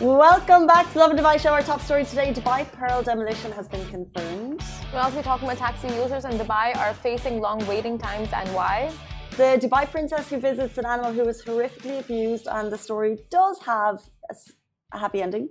Welcome back to Lovin Dubai Show. Our top story today Dubai Pearl demolition has been confirmed. We'll also be talking about taxi users in Dubai are facing long waiting times and why. The Dubai princess who visits an animal who was horrifically abused, and the story does have a happy ending.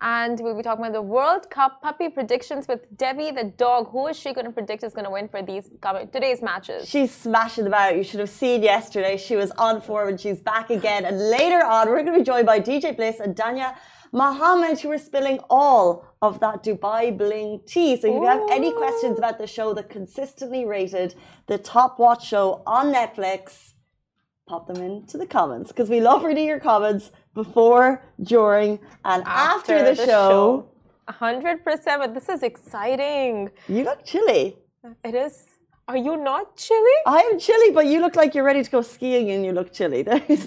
And we'll be talking about the World Cup puppy predictions with Debbie the dog. Who is she going to predict is going to win for these today's matches? She's smashing about. You should have seen yesterday. She was on form and she's back again. And later on, we're going to be joined by DJ Bliss and Danya Mohammed, who are spilling all of that Dubai bling tea. So if you have any questions about the show that consistently rated the top watch show on Netflix, pop them into the comments because we love reading your comments before, during, and after, after the, the, show. hundred percent, but this is exciting. You look chilly. It is. Are you not chilly? I am chilly, but you look like you're ready to go skiing and you look chilly. There's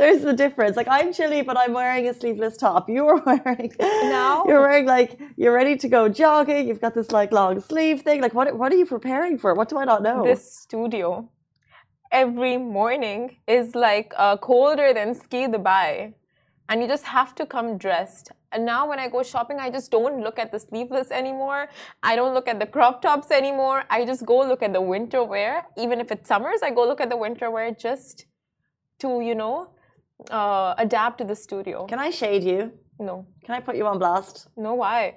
there's the difference. Like I'm chilly, but I'm wearing a sleeveless top. You're wearing now you're wearing like you're ready to go jogging. You've got this like long sleeve thing. Like what what are you preparing for? What do I not know? This studio every morning is like uh, colder than ski Dubai and you just have to come dressed. And now when I go shopping, I just don't look at the sleeveless anymore. I don't look at the crop tops anymore. I just go look at the winter wear. Even if it's summers, I go look at the winter wear just to, you know, uh, adapt to the studio. Can I shade you? No. Can I put you on blast? No, why?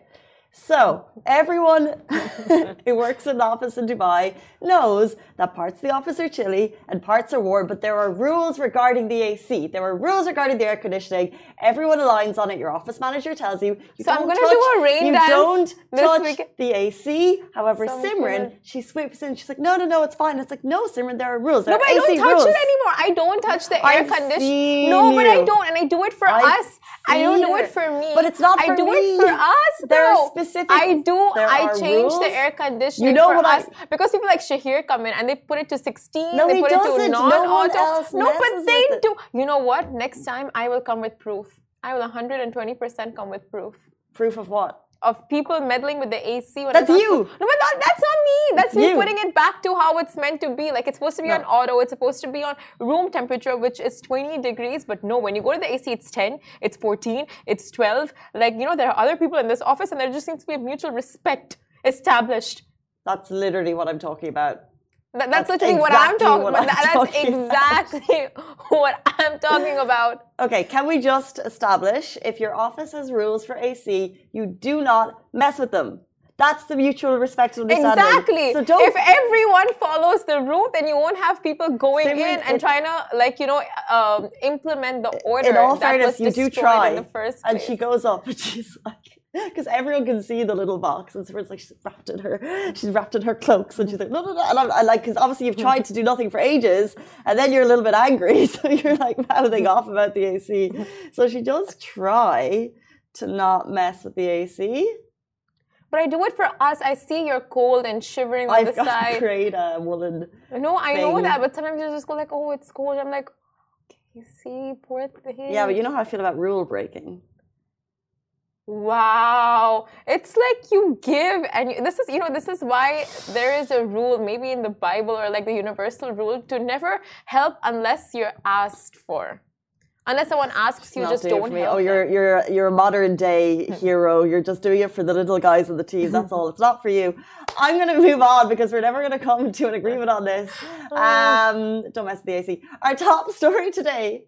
So, everyone who works in an office in Dubai knows that parts of the office are chilly and parts are warm, but there are rules regarding the AC. There are rules regarding the air conditioning. Everyone aligns on it. Your office manager tells you. you so, I'm going to do a rain you dance. You don't touch week. the AC. However, so Simran, she sweeps in. She's like, no, no, no, it's fine. It's like, no, Simran, there are rules. There no, but I don't touch rules. it anymore. I don't touch the air conditioning. No, but I don't. And I do it for I've us. I don't do it for me. But it's not for I do me. it for us. There are specific. I do. I change rules. the air conditioning you know for what us I, because people like Shahir come in and they put it to 16. No, they he put it to non-auto. No, no but they do. You know what? Next time I will come with proof. I will 120% come with proof. Proof of what? Of people meddling with the AC. When that's you. No, but not, that's not me. That's me putting it back to how it's meant to be. Like it's supposed to be no. on auto. It's supposed to be on room temperature, which is 20 degrees. But no, when you go to the AC, it's 10, it's 14, it's 12. Like you know, there are other people in this office, and there just seems to be a mutual respect established. That's literally what I'm talking about. That, that's, that's, literally exactly what I'm talking what about. I'm that's talking exactly about. what I'm talking about. Okay, can we just establish if your office has rules for AC, you do not mess with them. That's the mutual respect understanding. Exactly. So don't, if everyone follows the rule, then you won't have people going in and it, trying to, like, you know, um, implement the order. In all fairness, you do try. and she goes up and she's like, because everyone can see the little box, and so it's like she's wrapped in her, she's wrapped in her cloaks, and she's like, no, no, no, and I'm, I like, because obviously you've tried to do nothing for ages, and then you're a little bit angry, so you're like mouthing off about the AC. So she does try to not mess with the AC. But I do it for us. I see you're cold and shivering on I've the got side. to create a woolen. No, I thing. know that, but sometimes you just go like, "Oh, it's cold." I'm like, "You see, poor thing." Yeah, but you know how I feel about rule breaking. Wow, it's like you give, and you, this is you know this is why there is a rule, maybe in the Bible or like the universal rule, to never help unless you're asked for. Unless someone asks you, just don't me. Oh, you're you're you're a modern day hero. You're just doing it for the little guys in the team. That's all. It's not for you. I'm going to move on because we're never going to come to an agreement on this. Oh. Um, don't mess with the AC. Our top story today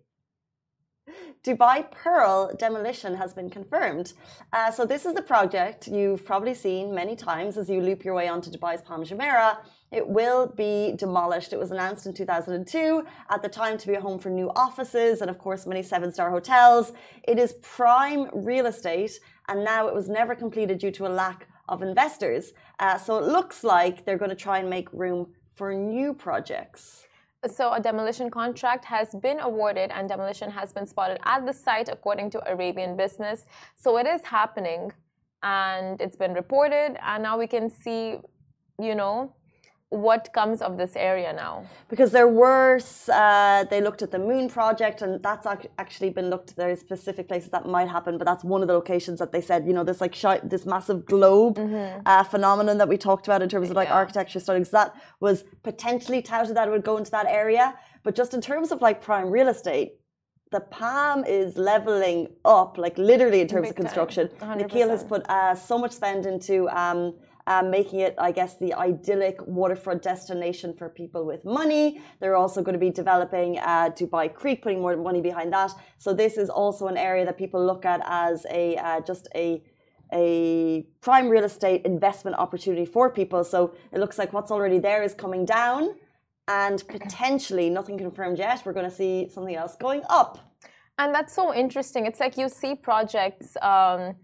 Dubai Pearl demolition has been confirmed. Uh, so this is the project you've probably seen many times as you loop your way onto Dubai's Palm Jumeirah. It will be demolished. It was announced in 2002 at the time to be a home for new offices and, of course, many seven star hotels. It is prime real estate, and now it was never completed due to a lack of investors. Uh, so it looks like they're going to try and make room for new projects. So, a demolition contract has been awarded and demolition has been spotted at the site, according to Arabian Business. So, it is happening and it's been reported, and now we can see, you know, what comes of this area now? Because there were, uh, they looked at the moon project, and that's actually been looked. There are specific places that might happen, but that's one of the locations that they said, you know, this like this massive globe mm-hmm. uh, phenomenon that we talked about in terms of like yeah. architecture studies. That was potentially touted that it would go into that area, but just in terms of like prime real estate, the Palm is leveling up, like literally in terms Big of construction. 100%. Nakheel has put uh, so much spend into um, uh, making it, I guess, the idyllic waterfront destination for people with money. They're also going to be developing uh, Dubai Creek, putting more money behind that. So this is also an area that people look at as a uh, just a a prime real estate investment opportunity for people. So it looks like what's already there is coming down, and potentially nothing confirmed yet. We're going to see something else going up. And that's so interesting. It's like you see projects, um,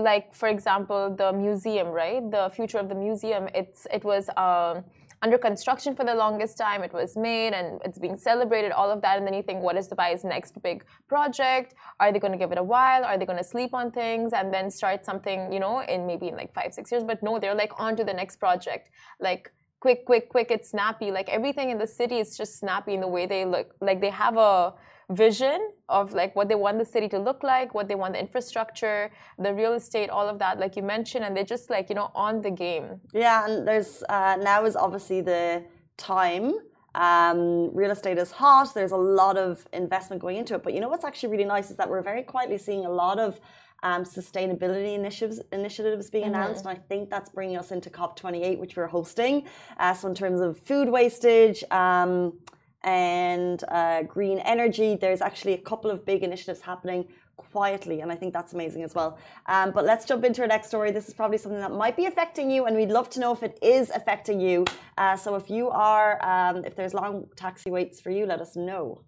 like for example, the museum, right? The future of the museum. It's it was um, under construction for the longest time. It was made and it's being celebrated. All of that, and then you think, what is Dubai's next big project? Are they going to give it a while? Are they going to sleep on things and then start something, you know, in maybe in like five six years? But no, they're like on to the next project, like. Quick, quick, quick! It's snappy. Like everything in the city is just snappy in the way they look. Like they have a vision of like what they want the city to look like, what they want the infrastructure, the real estate, all of that, like you mentioned, and they're just like you know on the game. Yeah, and there's uh, now is obviously the time. Um, real estate is hot. There's a lot of investment going into it. But you know what's actually really nice is that we're very quietly seeing a lot of um, sustainability initiatives initiatives being announced, and I think that's bringing us into COP28, which we're hosting. Uh, so in terms of food wastage. Um, and uh, green energy. There's actually a couple of big initiatives happening quietly, and I think that's amazing as well. Um, but let's jump into our next story. This is probably something that might be affecting you, and we'd love to know if it is affecting you. Uh, so if you are, um, if there's long taxi waits for you, let us know.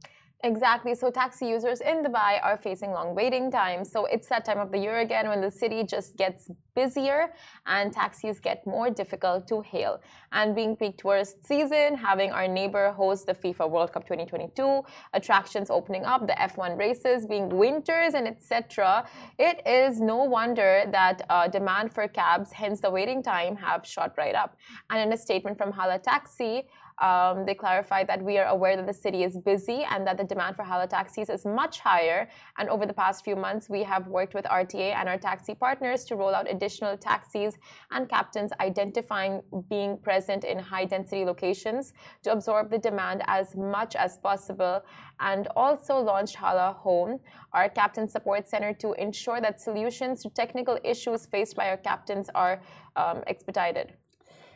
Exactly. So taxi users in Dubai are facing long waiting times. So it's that time of the year again when the city just gets busier and taxis get more difficult to hail. And being peak tourist season, having our neighbor host the FIFA World Cup 2022, attractions opening up, the F1 races being winters and etc. It is no wonder that uh, demand for cabs, hence the waiting time, have shot right up. And in a statement from Hala Taxi, um, they clarified that we are aware that the city is busy and that the demand for Hala taxis is much higher. And over the past few months, we have worked with RTA and our taxi partners to roll out additional taxis and captains identifying being present in high density locations to absorb the demand as much as possible. And also launched Hala Home, our captain support center, to ensure that solutions to technical issues faced by our captains are um, expedited.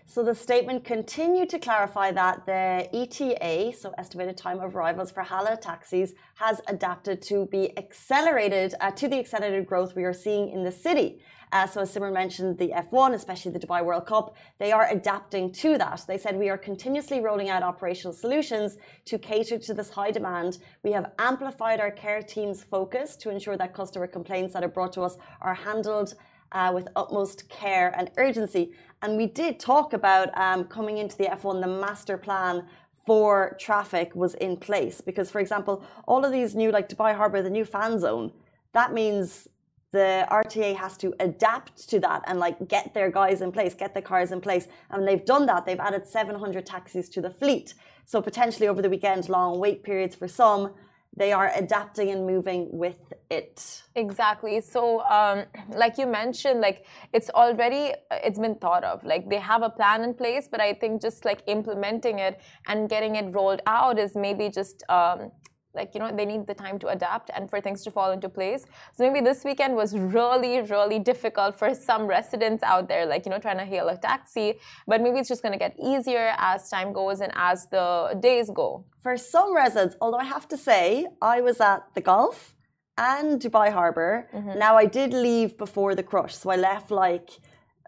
So the statement continued to clarify that the ETA, so estimated time of arrivals for Hala taxis, has adapted to be accelerated uh, to the accelerated growth we are seeing in the city. Uh, so as Simran mentioned, the F1, especially the Dubai World Cup, they are adapting to that. They said we are continuously rolling out operational solutions to cater to this high demand. We have amplified our care team's focus to ensure that customer complaints that are brought to us are handled uh, with utmost care and urgency. And we did talk about um, coming into the F1, the master plan for traffic was in place. Because, for example, all of these new, like Dubai Harbour, the new fan zone, that means the RTA has to adapt to that and like get their guys in place, get the cars in place. And they've done that. They've added 700 taxis to the fleet. So potentially over the weekend, long wait periods for some, they are adapting and moving with it. Exactly. So um, like you mentioned like it's already it's been thought of like they have a plan in place but i think just like implementing it and getting it rolled out is maybe just um, like you know they need the time to adapt and for things to fall into place so maybe this weekend was really really difficult for some residents out there like you know trying to hail a taxi but maybe it's just going to get easier as time goes and as the days go for some residents although i have to say i was at the Gulf and dubai harbor mm-hmm. now i did leave before the crush so i left like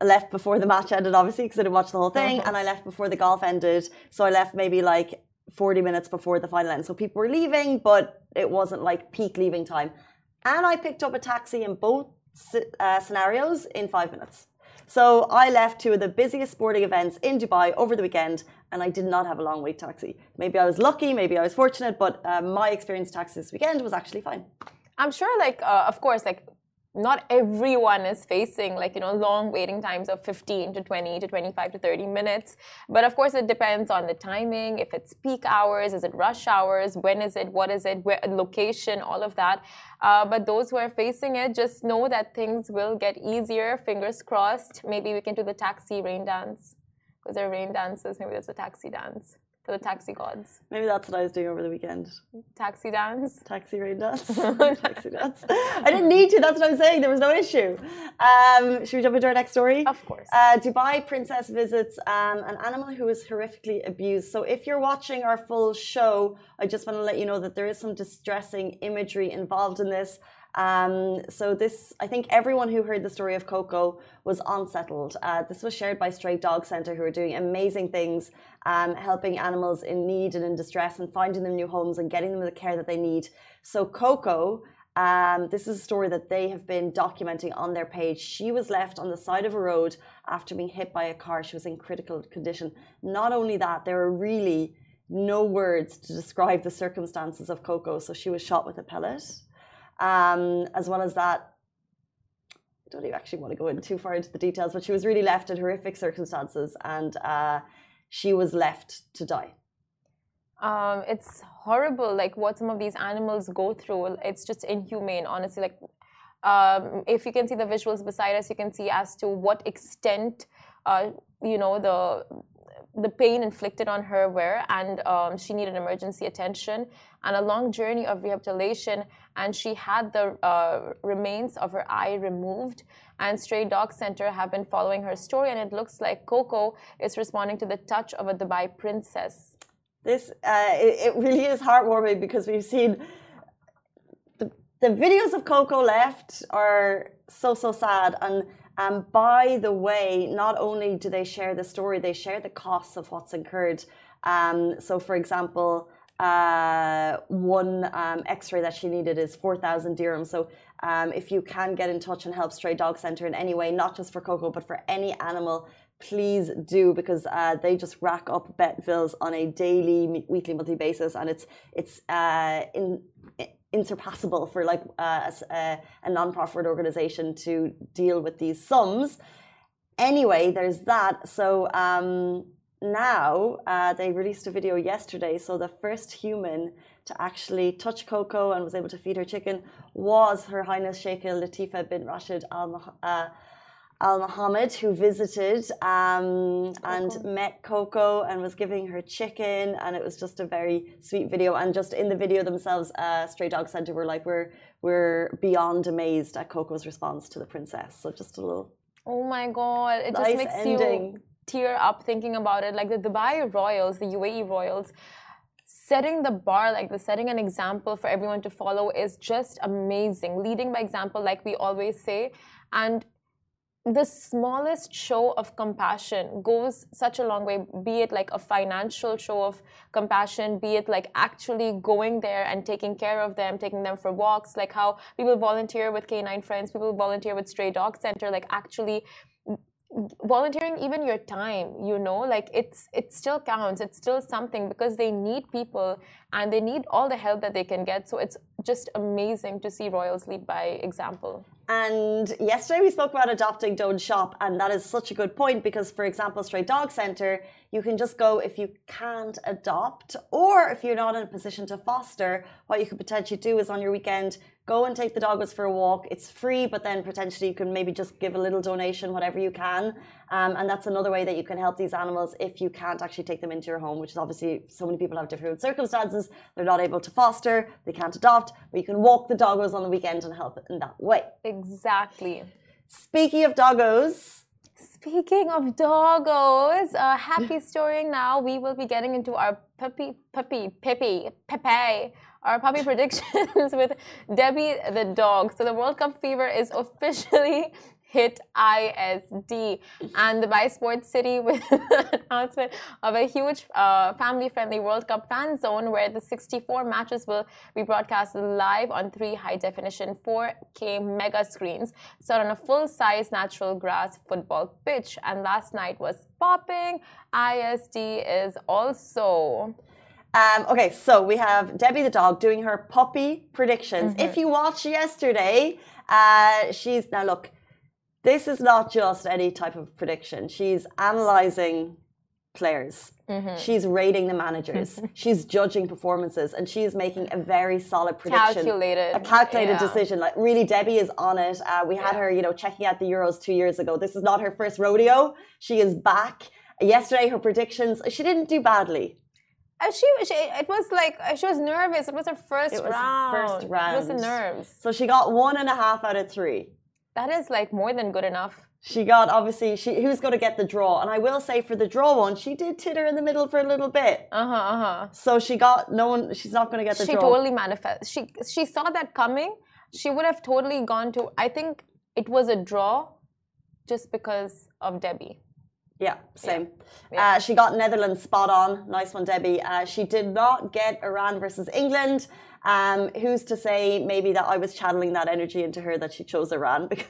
I left before the match ended, obviously, because I didn't watch the whole thing, mm-hmm. and I left before the golf ended. So I left maybe like 40 minutes before the final end. So people were leaving, but it wasn't like peak leaving time. And I picked up a taxi in both uh, scenarios in five minutes. So I left two of the busiest sporting events in Dubai over the weekend, and I did not have a long wait taxi. Maybe I was lucky, maybe I was fortunate, but uh, my experience taxi this weekend was actually fine. I'm sure, like, uh, of course, like not everyone is facing like you know long waiting times of 15 to 20 to 25 to 30 minutes. But of course it depends on the timing if it's peak hours is it rush hours when is it what is it where location all of that. Uh, but those who are facing it just know that things will get easier. Fingers crossed. Maybe we can do the taxi rain dance. Because there are rain dances maybe there's a taxi dance for the taxi gods. Maybe that's what I was doing over the weekend. Taxi dance. Taxi rain dance. taxi dance. I didn't need to. That's what I'm saying. There was no issue. Um, should we jump into our next story? Of course. Uh, Dubai princess visits um, an animal who was horrifically abused. So if you're watching our full show, I just want to let you know that there is some distressing imagery involved in this. Um, so this, I think everyone who heard the story of Coco was unsettled. Uh, this was shared by Stray Dog Center, who are doing amazing things, um, helping animals in need and in distress, and finding them new homes and getting them the care that they need. So Coco. Um, this is a story that they have been documenting on their page. She was left on the side of a road after being hit by a car. She was in critical condition. Not only that, there are really no words to describe the circumstances of Coco. So she was shot with a pellet. Um, as well as that, I don't even actually want to go in too far into the details, but she was really left in horrific circumstances and uh, she was left to die. Um, it's horrible, like what some of these animals go through. It's just inhumane, honestly. Like, um, if you can see the visuals beside us, you can see as to what extent, uh, you know, the the pain inflicted on her were, and um, she needed emergency attention and a long journey of rehabilitation. And she had the uh, remains of her eye removed. And Stray Dog Center have been following her story, and it looks like Coco is responding to the touch of a Dubai princess. This uh, it, it really is heartwarming because we've seen the, the videos of Coco left are so so sad and um, by the way, not only do they share the story, they share the costs of what's incurred. Um, so, for example, uh, one um, X-ray that she needed is four thousand dirhams. So, um, if you can get in touch and help Stray Dog Center in any way, not just for Coco but for any animal, please do because uh, they just rack up vet bills on a daily, weekly, monthly basis, and it's it's uh, in insurpassable for like uh, a, a non-profit organization to deal with these sums. Anyway, there's that. So um, now uh, they released a video yesterday. So the first human to actually touch Coco and was able to feed her chicken was Her Highness Sheikh Latifa bin Rashid Al. Uh, Al Mohammed, who visited um, and met Coco and was giving her chicken, and it was just a very sweet video. And just in the video themselves, uh, Stray Dog Center were like, "We're we're beyond amazed at Coco's response to the princess." So just a little. Oh my god! It nice just makes ending. you tear up thinking about it. Like the Dubai royals, the UAE royals, setting the bar like the setting an example for everyone to follow is just amazing. Leading by example, like we always say, and the smallest show of compassion goes such a long way be it like a financial show of compassion be it like actually going there and taking care of them taking them for walks like how people volunteer with canine friends people volunteer with stray dog center like actually volunteering even your time you know like it's it still counts it's still something because they need people and they need all the help that they can get. So it's just amazing to see royals lead by example. And yesterday we spoke about adopting don't shop and that is such a good point because for example stray dog center you can just go if you can't adopt or if you're not in a position to foster what you could potentially do is on your weekend go and take the doggos for a walk. It's free but then potentially you can maybe just give a little donation whatever you can. Um, and that's another way that you can help these animals if you can't actually take them into your home which is obviously so many people have different circumstances. They're not able to foster they can't adopt but you can walk the doggos on the weekend and help in that way. Exactly. Speaking of doggos. Speaking of doggos, a happy story now. We will be getting into our puppy, puppy, peppy, pepe, our puppy predictions with Debbie the dog. So the World Cup fever is officially hit ISD and the Dubai Sports City with the announcement of a huge uh, family-friendly World Cup fan zone where the 64 matches will be broadcast live on three high-definition 4K mega screens set on a full-size natural grass football pitch. And last night was popping. ISD is also um, okay, so we have Debbie the dog doing her puppy predictions. Mm-hmm. If you watched yesterday, uh, she's now look. This is not just any type of prediction. She's analyzing players. Mm-hmm. She's rating the managers. she's judging performances, and she's making a very solid prediction, calculated, a calculated yeah. decision. Like really, Debbie is on it. Uh, we had Yeah. her, you know, checking out the Euros two years ago. This is not her first rodeo. She is back. Yesterday, her predictions. She didn't do badly. Uh, she, she, it was like uh, she was nervous. It was her first It was round. first It was the nerves. So she got one and a half out of three. That is like more than good enough. She got obviously she who's going to get the draw, and I will say for the draw one, she did titter in the middle for a little bit. Uh huh. Uh huh. So she got no one. She's not going to get the She draw. She totally manifest. She she saw that coming. She would have totally gone to. I think it was a draw, just because of Debbie. Yeah, same. Yeah. Uh, she got Netherlands spot on. Nice one, Debbie. Uh, she did not get Iran versus England. Um, who's to say maybe that I was channeling that energy into her that she chose Iran because.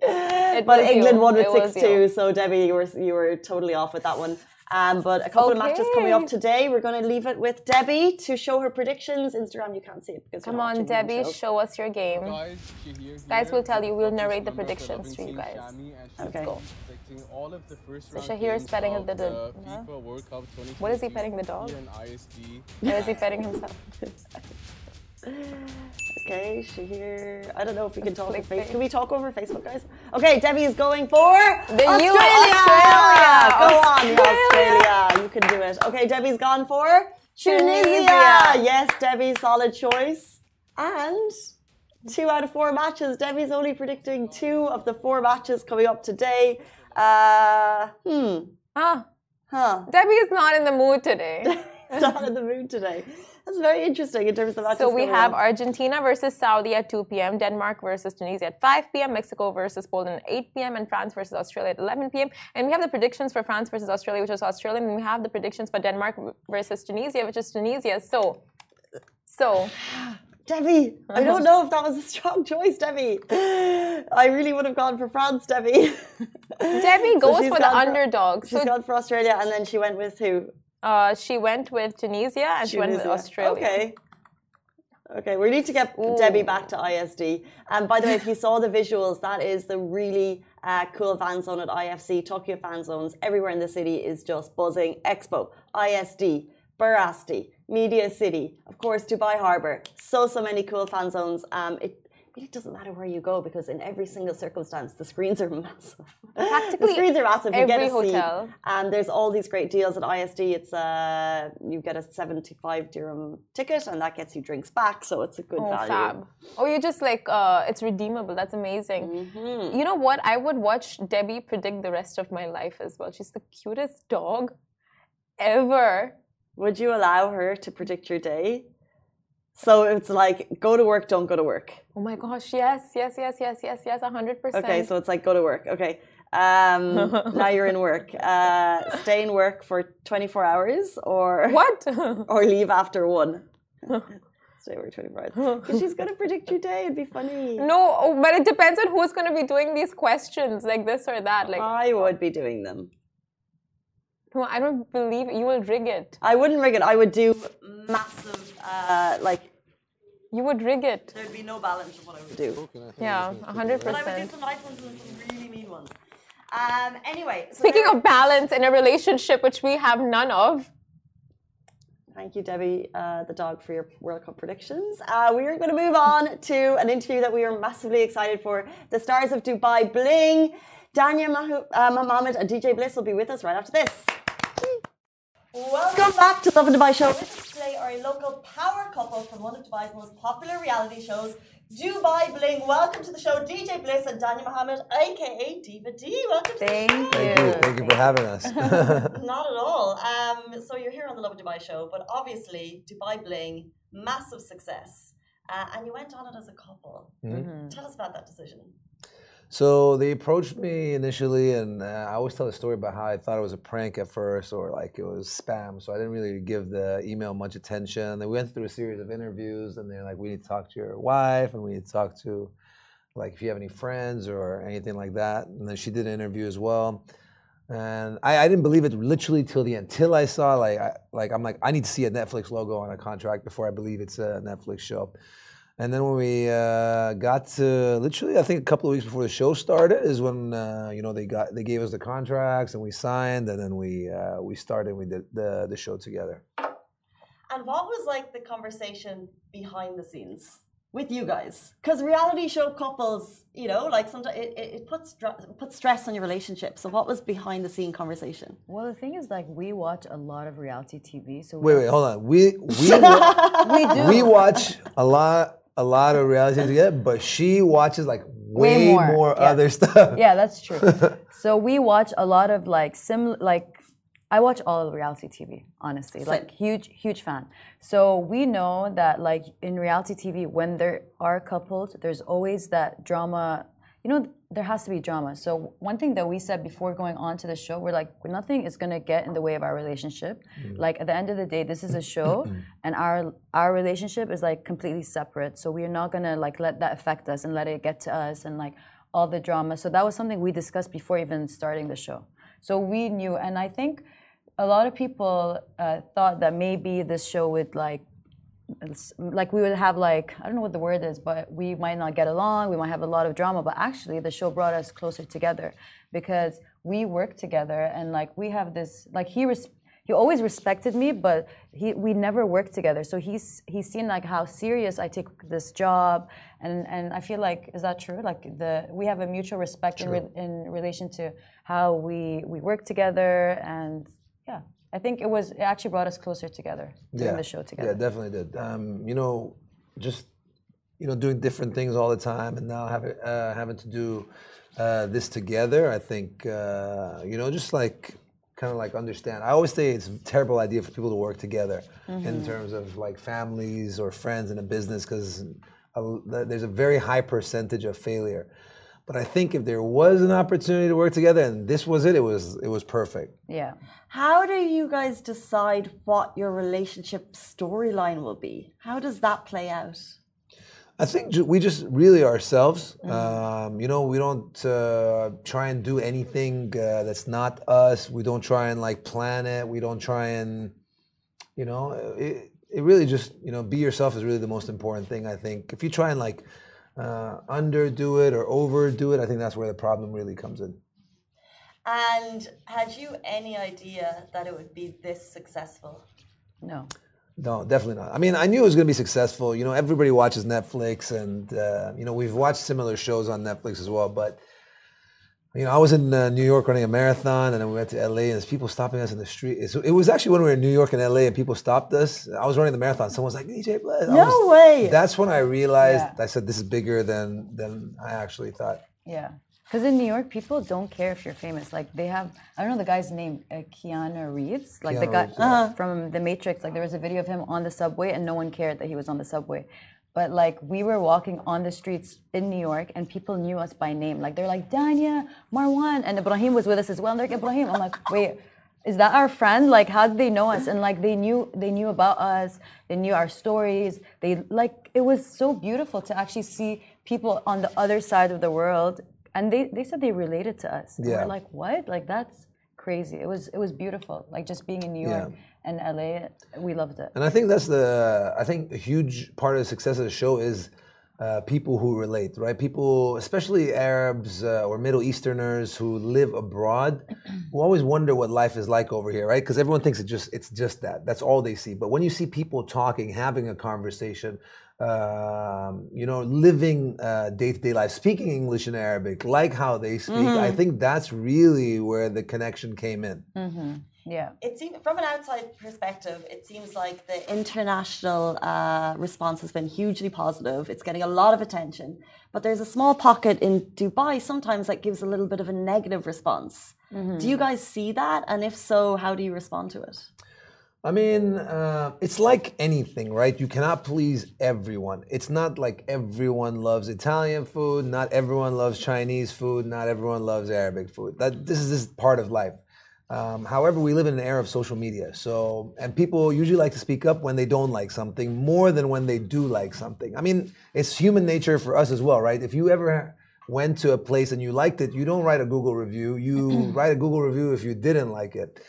but England you. won with six two, so Debbie, you were you were totally off with that one. Um, but a couple of matches coming up today. We're going to leave it with Debbie to show her predictions. Instagram, you can't see it because Come on, Debbie, show. show us your game. Guys, Shahir Guys, we'll tell you, we'll narrate the predictions loving for you guys. Shami, and she's Okay. gonna be predicting all of the first So Shahir is petting the- the- the? FIFA World Cup What is he petting the dog? here ISD. Or is he petting himself? Okay, Shahir. I don't know if we can talk over Facebook. Can we talk over Facebook, guys? Okay, Debbie is going for The Australia. Australia. Go on, Australia. Australia. You can do it. Okay, Debbie's gone for Tunisia. Tunisia. Yes, Debbie, solid choice. And two out of four matches. Debbie's only predicting two of the four matches coming up today. Uh, hmm. Ah, Huh. Debbie is not in the mood today. Not in the mood today. That's very interesting in terms of. So we have. Argentina versus Saudi at 2 p.m., Denmark versus Tunisia at 5 p.m., Mexico versus Poland at 8 p.m., and France versus Australia at 11 p.m. And we have the predictions for France versus Australia, which is Australia, and we have the predictions for Denmark versus Tunisia, which is Tunisia. So, so Debbie, I don't know if that was a strong choice, Debbie. I really would have gone for France, Debbie. Debbie goes she's for the underdog. She's So gone for Australia, and then she went with who? Uh, she went with Tunisia and she went with Australia. Okay. Okay, we need to get Ooh. Debbie back to ISD. And by the way, if you saw the visuals, that is the really uh, cool fan zone at IFC. Tokyo fan zones everywhere in the city is just buzzing. Expo, ISD, Barasti, Media City, of course, Dubai Harbour. So, so many cool fan zones. Um, it really doesn't matter where you go because in every single circumstance, the screens are massive. the screens are massive. You get every a seat. And there's all these great deals at ISD. It's uh, you get a 75 dirham ticket, and that gets you drinks back. So it's a good Oh, value. fab. Oh, you just like, uh, it's redeemable. That's amazing. Mhm. You know what? I would watch Debbie predict the rest of my life as well. She's the cutest dog ever. Would you allow her to predict your day? So it's like go to work, don't go to work. Oh my gosh, yes, yes, yes, yes, yes, yes, 100%. Okay, so it's like go to work. Okay. Um, now you're in work. Uh, stay in work for 24 hours or What? or leave after one. stay work 24 hours. She's going to predict your day. It'd be funny. no, oh, but it depends on who's going to be doing these questions, like this or that. Like, I would be doing them. No, I don't believe it. You will rig it. I wouldn't rig it. I would do massive, uh, like, You would rig it. there'd be no balance of what I would do. Okay, I Yeah, it's 100%. a But I would do some nice ones and some really mean ones. Um, anyway. so Speaking there- of balance in a relationship, which we have none of, Thank you, Debbie, uh, the dog, for your World Cup predictions. Uh, we are going to move on to an interview that we are massively excited for. The stars of Dubai Bling, Danya Mahu- uh, Mohammed and DJ Bliss will be with us right after this. Welcome back to Lovin Dubai Show. With us today are a local power couple from one of Dubai's most popular reality shows, Dubai Bling. Welcome to the show, DJ Bliss and Danya Mohammed, aka Diva D. Welcome to the show. Thank you. Thank you for having us. Not at all. Um, so you're here on the Lovin Dubai show, but obviously Dubai Bling, massive success, uh, and you went on it as a couple. Tell us about that decision. So they approached me initially, and uh, I always tell the story about how I thought it was a prank at first, or like it was spam. So I didn't really give the email much attention. They went through a series of interviews, and they're like, "We need to talk to your wife, and we need to talk to, like, if you have any friends or anything like that." And then she did an interview as well. And I, I didn't believe it literally till the end. Till I saw like I, like I'm like I need to see a Netflix logo on a contract before I believe it's a Netflix show. And then when we uh, got to literally, I think a couple of weeks before the show started is when uh, you know they got they gave us the contracts and we signed, and then we uh, we started. We did the the show together. And what was like the conversation behind the scenes? with you guys? Because reality show couples, you know, like sometimes it, it, it puts dra- puts stress on your relationship. So what was behind the scene conversation? Well, the thing is, like, we watch a lot of reality TV. So we Wait, wait, hold on. We we wa- we do. we watch a lot a lot of reality together, but she watches like way, Way more, more, yeah. other stuff. yeah, that's true. so we watch a lot of like sim like I watch all of reality TV, honestly. Like huge, huge fan. So we know that like in reality TV, when there are couples, there's always that drama. You know, there has to be drama. So one thing that we said before going on to the show, we're like, nothing is gonna get in the way of our relationship. Like at the end of the day, this is a show, and our our relationship is like completely separate. So we're not gonna like let that affect us and let it get to us and like all the drama. So that was something we discussed before even starting the show. So we knew, and I think a lot of people uh, thought that maybe this show would like like we would have like I don't know what the word is, but we might not get along. We might have a lot of drama, but actually the show brought us closer together because we work together and like we have this like he res- he always respected me, but he we never worked together. So he's he's seen like how serious I take this job, and and I feel like is that true? Like the we have a mutual respect in re- in relation to how we we work together, and yeah, I think it was it actually brought us closer together doing the show together. Yeah, definitely did. Um, you know, just you know, doing different things all the time, and now having uh, having to do uh, this together. I think uh, you know, just like kind of like understand. I always say it's a terrible idea for people to work together in terms of like families or friends in a business because there's a very high percentage of failure. But I think if there was an opportunity to work together, and this was it, it was it was perfect. yeah. How do you guys decide what your relationship storyline will be? How does that play out? I think we just really ourselves. Um, you know, we don't uh, try and do anything uh, that's not us. We don't try and like plan it. We don't try and, you know, it, it really just, you know, be yourself is really the most important thing. I think if you try and like uh, underdo it or overdo it, I think that's where the problem really comes in. And had you any idea that it would be this successful? No. No, definitely not. I mean, I knew it was going to be successful. You know, everybody watches Netflix, and uh, you know, we've watched similar shows on Netflix as well. But you know, I was in uh, New York running a marathon, and then we went to LA, and there's people stopping us in the street. It's, it was actually when we were in New York and LA, and people stopped us. I was running the marathon. Someone's like, "DJ Bliss." I No was- way. That's when I realized. Yeah. I said, "This is bigger than than I actually thought." Yeah. Because in New York, people don't care if you're famous. Like they have, I don't know the guy's name, uh, Keanu Reeves, like the guy Reeves, yeah. from The Matrix. Like there was a video of him on the subway, and no one cared that he was on the subway. But like we were walking on the streets in New York, and people knew us by name. Like they're like Danya, Marwan, and Ibrahim was with us as well. And they're like Ibrahim. I'm like, wait, is that our friend? Like how did they know us? And like they knew, they knew about us. They knew our stories. They like it was so beautiful to actually see people on the other side of the world and they, they said they related to us. And Yeah. we're like, what? Like that's crazy. It was it was beautiful. Like just being in New York and LA, we loved it. And I think that's the I think a huge part of the success of the show is uh, people who relate, right? People, especially Arabs uh, or Middle Easterners who live abroad, who always wonder what life is like over here, right? Because everyone thinks it just it's just that. That's all they see. But when you see people talking, having a conversation, um, you know, living day to day life, speaking English and Arabic, like how they speak, I think that's really where the connection came in. Yeah. It seems, from an outside perspective, it seems like the international uh, response has been hugely positive. It's getting a lot of attention, but there's a small pocket in Dubai sometimes that gives a little bit of a negative response. Do you guys see that? And if so, how do you respond to it? I mean, uh, it's like anything, right? You cannot please everyone. It's not like everyone loves Italian food, not everyone loves Chinese food, not everyone loves Arabic food. That this is this is part of life. Um, however, we live in an era of social media, so and people usually like to speak up when they don't like something more than when they do like something. I mean, it's human nature for us as well, right? If you ever went to a place and you liked it, you don't write a Google review. You write a Google review if you didn't like it.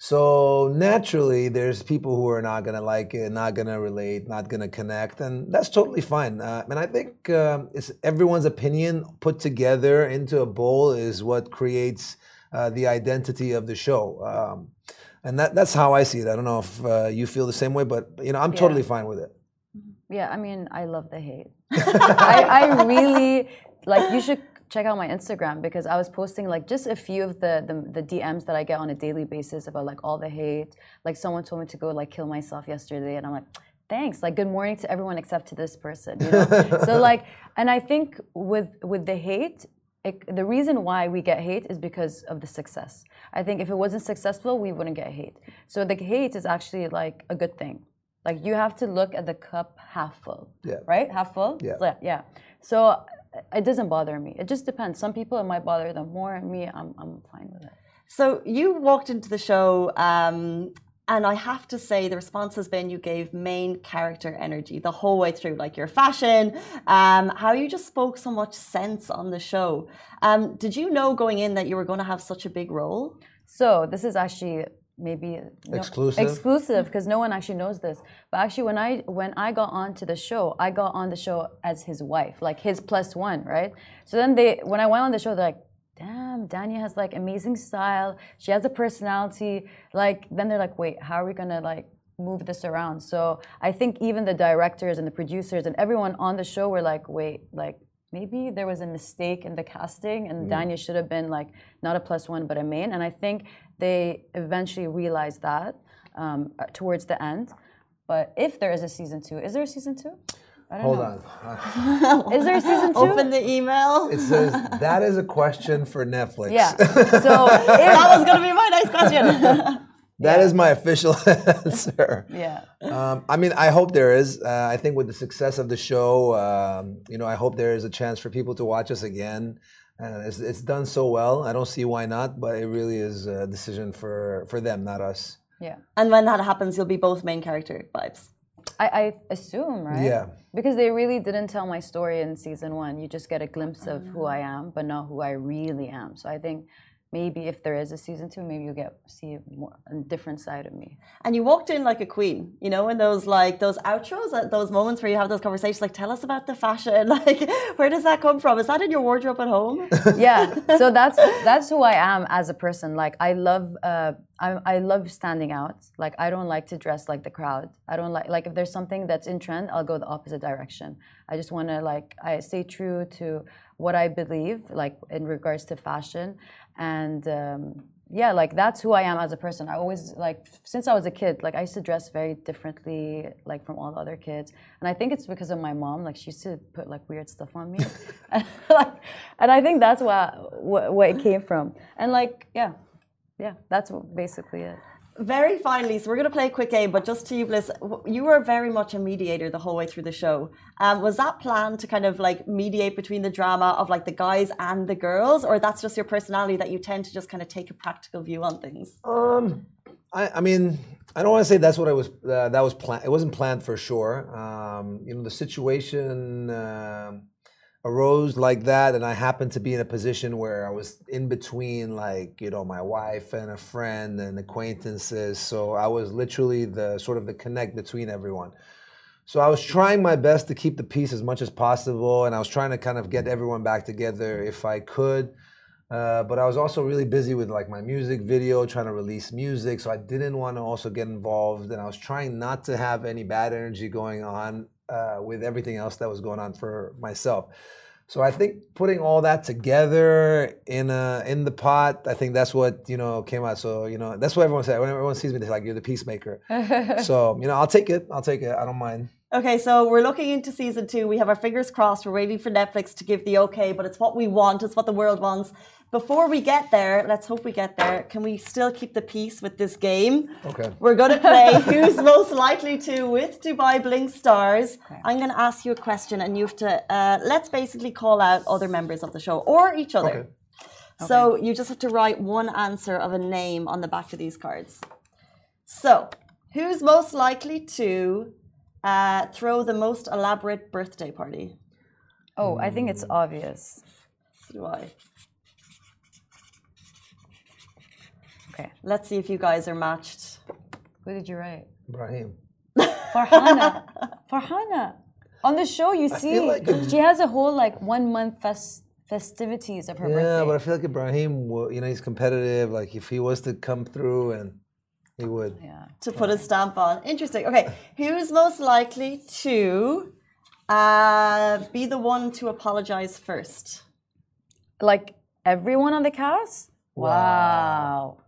So naturally, there's people who are not gonna like it, not gonna relate, not gonna connect, and that's totally fine. Uh, and I think um, it's everyone's opinion put together into a bowl is what creates uh, the identity of the show. Um, and that, that's how I see it. I don't know if uh, you feel the same way, but you know, I'm totally fine with it. Yeah, I mean, I love the hate. I, I really like. You should check out my Instagram because I was posting like just a few of the, the the DMs that I get on a daily basis about like all the hate. Like someone told me to go like kill myself yesterday, and I'm like, thanks. Like good morning to everyone except to this person. You know? so like, and I think with with the hate. It, the reason why we get hate is because of the success. I think if it wasn't successful, we wouldn't get hate. So the hate is actually like a good thing. Like you have to look at the cup half full. Yeah. Right? Half full? Yeah. Yeah. So it doesn't bother me. It just depends. Some people it might bother them more. Me, I'm I'm fine with it. So you walked into the show, um, and I have to say the response has been you gave main character energy the whole way through, like your fashion, um, how you just spoke so much sense on the show. Um, did you know going in that you were going to have such a big role? So this is actually maybe no- Exclusive? exclusive because no one actually knows this. But actually, when I when I got onto the show, I got on the show as his wife, like his plus one, right? So then they when I went on the show, they're like. Damn, Dania has like amazing style. She has a personality. Like then they're like, wait, how are we gonna like move this around? So I think even the directors and the producers and everyone on the show were like, wait, like maybe there was a mistake in the casting and Dania should have been like not a plus one but a main. And I think they eventually realized that um, towards the end. But if there is a season two, is there a season two? I don't Hold know. on. Uh, Is there a season two? Open the email. It says that is a question for Netflix. yeah. So that was going to be my next question. That is my official answer. yeah. Um, I mean, I hope there is. Uh, I think with the success of the show, um, you know, I hope there is a chance for people to watch us again. And it's, it's done so well. I don't see why not, but it really is a decision for, for them, not us. Yeah. and when that happens, you'll be both main character vibes. I, I assume, right? Yeah. Because they really didn't tell my story in season one. You just get a glimpse of who ah. I am, but not who I really am. So I think maybe if there is a season two, maybe you'll get see more a different side of me. And you walked in like a queen, you know, in those like those outros, at those moments where you have those conversations, like tell us about the fashion. Like, where does that come from? Is that in your wardrobe at home? yeah so that's that's who i am as a person like i love uh I, I love standing out like i don't like to dress like the crowd i don't like like if there's something that's in trend i'll go the opposite direction i just want to like i stay true to what i believe like in regards to fashion and um yeah like that's who i am as a person. I always like since i was a kid like i used to dress very differently like from all the other kids. And i think it's because of my mom. Like she used to put like weird stuff on me. And, like, and i think that's why what, what it came from. And like yeah. Yeah that's basically it Very finally, so we're going to play a quick game, but just to you, Bliss, you were very much a mediator the whole way through the show. Um, was that planned to kind of like mediate between the drama of like the guys and the girls, or that's just your personality that you tend to just kind of take a practical view on things? Um, I, I mean, I don't want to say that's what I was. Uh, that was planned. It wasn't planned for sure. Um, you know, the situation um arose like that, and I happened to be in a position where I was in between, like you know, my wife and a friend and acquaintances. So I was literally the sort of the connect between everyone. So I was trying my best to keep the peace as much as possible, and I was trying to kind of get everyone back together if I could. Uh, but I was also really busy with like my music video, trying to release music, so I didn't want to also get involved, and I was trying not to have any bad energy going on uh, with everything else that was going on for myself. So I think putting all that together in a, in the pot, I think that's what you know came out. So you know that's what everyone said. When everyone sees me, they're like, "You're the peacemaker." so you know, I'll take it. I'll take it. I don't mind. Okay, so we're looking into season two. We have our fingers crossed. We're waiting for Netflix to give the okay, but it's what we want. It's what the world wants. Before we get there, let's hope we get there. Can we still keep the peace with this game? Okay. We're going to play Who's Most Likely to with Dubai Bling Stars. Okay. I'm going to ask you a question, and you have to uh, let's basically call out other members of the show or each other. Okay. So you just have to write one answer of a name on the back of these cards. So, who's most likely to uh, throw the most elaborate birthday party? oh i think it's obvious So do I. okay Let's see if you guys are matched. who did you write Ibrahim. For Hannah. farhana farhana on the show you see like she has a whole like one month fest festivities of her Yeah, birthday but I feel like Ibrahim, wa- you know, he's competitive. Like if he was to come through and He would. Yeah. to put a stamp on. Interesting. Okay, who's most likely to uh, be the one to apologize first? Like everyone on the cast? Wow.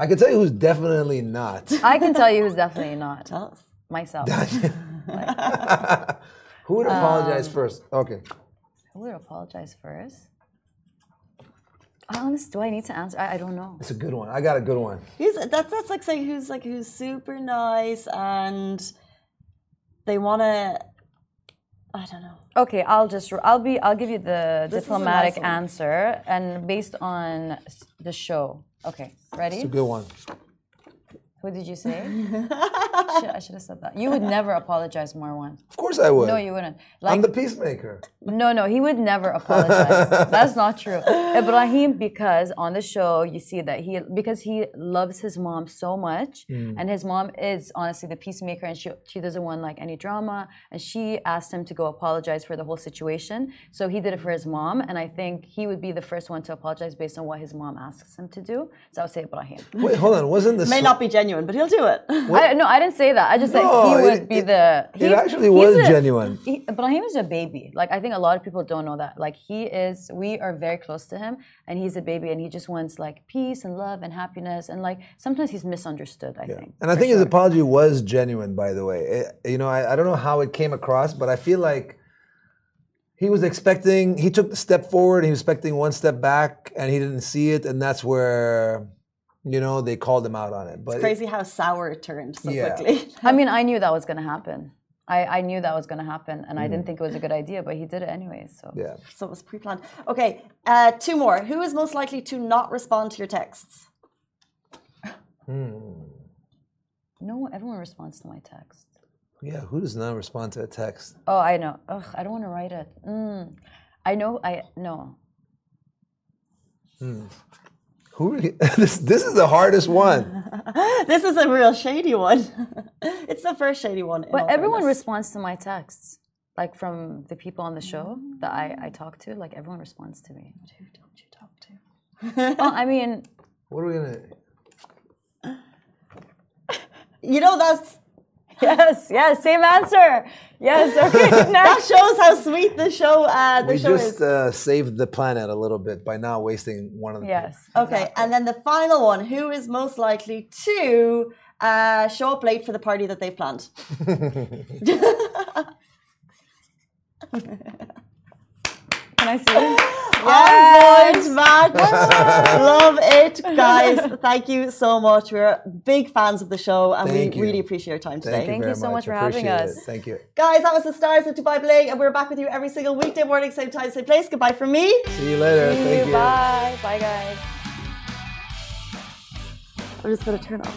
I can tell you who's definitely not. I can tell you who's definitely not. Tell us. Myself. Who would apologize Um, first? Okay. Who would apologize first? I honest, do I need to answer? I, I don't know. It's a good one. I got a good one. Who's that's that's like saying who's like who's super nice and they want to. I don't know. Okay, I'll just I'll be I'll give you the This diplomatic nice answer and based on the show. Okay, ready? It's a good one. Who did you say? Shit, I should have said that. You would never apologize, Marwan. Of course I would. No, you wouldn't. I'm the peacemaker. No, no, he would never apologize. That's not true. Ibrahim, because on the show you see that he because he loves his mom so much, Mm. and his mom is honestly the peacemaker, and she she doesn't want like any drama, and she asked him to go apologize for the whole situation. So he did it for his mom, and I think he would be the first one to apologize based on what his mom asks him to do. So I would say Ibrahim. Wait, hold on. Wasn't the May not be genuine, but he'll do it. I, no, I didn't say that. I just said No, he would it- be it- the. it actually he's was a- genuine. He, Ibrahim is a baby. Like I think a lot of people don't know that. Like he is. We are very close to him, and he's a baby, and he just wants like peace and love and happiness, and like sometimes he's misunderstood. I think. And I think his apology was genuine, by the way. It- you know, I, I don't know how it came across, but I feel like he was expecting, he took the step forward, he was expecting one step back, and he didn't see it, and that's where, you know, they called him out on it. But Crazy how sour it turned so Yeah. quickly. I mean, I knew that was going to happen. I, I knew that was going to happen, and I Mm. didn't think it was a good idea, but he did it anyways. So yeah. So it was pre-planned. Okay, uh, two more. Who is most likely to not respond to your texts? Hmm. No, everyone responds to my text. Yeah, who does not respond to a text? Oh, I know. Ugh, I don't want to write it. Mm. I know. I no. Who really, this, this is the hardest one. This is a real shady one. it's the first shady one. But everyone fairness. responds to my texts, like from the people on the show that I, I talk to. Like everyone responds to me. Who don't you talk to? well, I mean, What are we gonna? You know that's yes, yes, same answer. Yes, okay. that shows how sweet the show uh, the We show just is. uh, saved the planet a little bit by not wasting one of the. Yes. Okay, and then the final one: Who is most likely to uh, show up late for the party that they've planned? Can I see? On point match. Love it, guys. Thank you so much. We're big fans of the show, and Thank we you. really appreciate your time today. Thank you Thank you so much for Appreciate having it. us. Thank you. Guys, that was the stars of Dubai Bling, and we're back with you every single weekday morning, same time, same place. Goodbye from me. See you later. See Thank you. you. Bye. Bye, guys. I'm just gonna turn off.